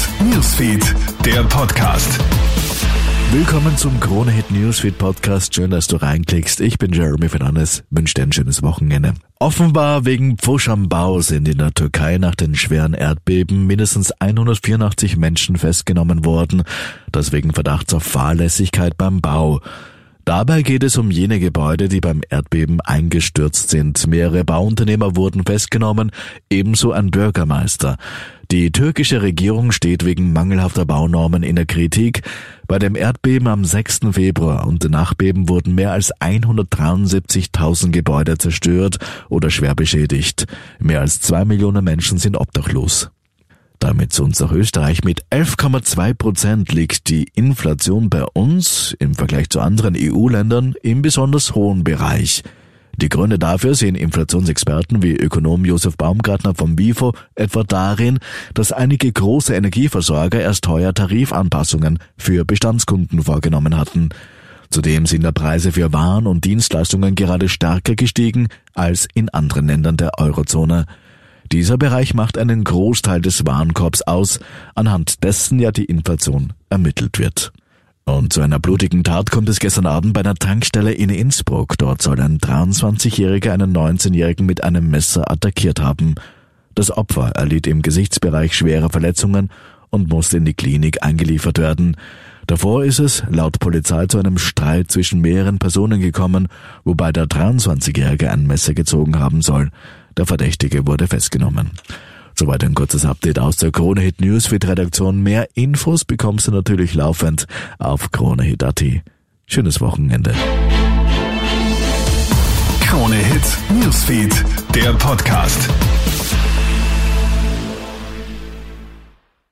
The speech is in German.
Newsfeed, der Podcast. Willkommen zum Krone Hit Newsfeed Podcast. Schön, dass du reinklickst. Ich bin Jeremy Fernandes. Wünsche dir ein schönes Wochenende. Offenbar wegen Pfusch am Bau sind in der Türkei nach den schweren Erdbeben mindestens 184 Menschen festgenommen worden. Das wegen Verdachts auf Fahrlässigkeit beim Bau. Dabei geht es um jene Gebäude, die beim Erdbeben eingestürzt sind. Mehrere Bauunternehmer wurden festgenommen, ebenso ein Bürgermeister. Die türkische Regierung steht wegen mangelhafter Baunormen in der Kritik. Bei dem Erdbeben am 6. Februar und Nachbeben wurden mehr als 173.000 Gebäude zerstört oder schwer beschädigt. Mehr als zwei Millionen Menschen sind obdachlos. Damit zu uns nach Österreich mit 11,2 Prozent liegt die Inflation bei uns im Vergleich zu anderen EU-Ländern im besonders hohen Bereich. Die Gründe dafür sehen Inflationsexperten wie Ökonom Josef Baumgartner vom BIFO etwa darin, dass einige große Energieversorger erst heuer Tarifanpassungen für Bestandskunden vorgenommen hatten. Zudem sind der Preise für Waren und Dienstleistungen gerade stärker gestiegen als in anderen Ländern der Eurozone. Dieser Bereich macht einen Großteil des Warenkorbs aus, anhand dessen ja die Inflation ermittelt wird. Und zu einer blutigen Tat kommt es gestern Abend bei einer Tankstelle in Innsbruck. Dort soll ein 23-Jähriger einen 19-Jährigen mit einem Messer attackiert haben. Das Opfer erlitt im Gesichtsbereich schwere Verletzungen und musste in die Klinik eingeliefert werden. Davor ist es laut Polizei zu einem Streit zwischen mehreren Personen gekommen, wobei der 23-Jährige ein Messer gezogen haben soll. Der Verdächtige wurde festgenommen. Soweit ein kurzes Update aus der Kronehit Newsfeed Redaktion. Mehr Infos bekommst du natürlich laufend auf kronehit.at. Schönes Wochenende. Krone Hit Newsfeed, der Podcast.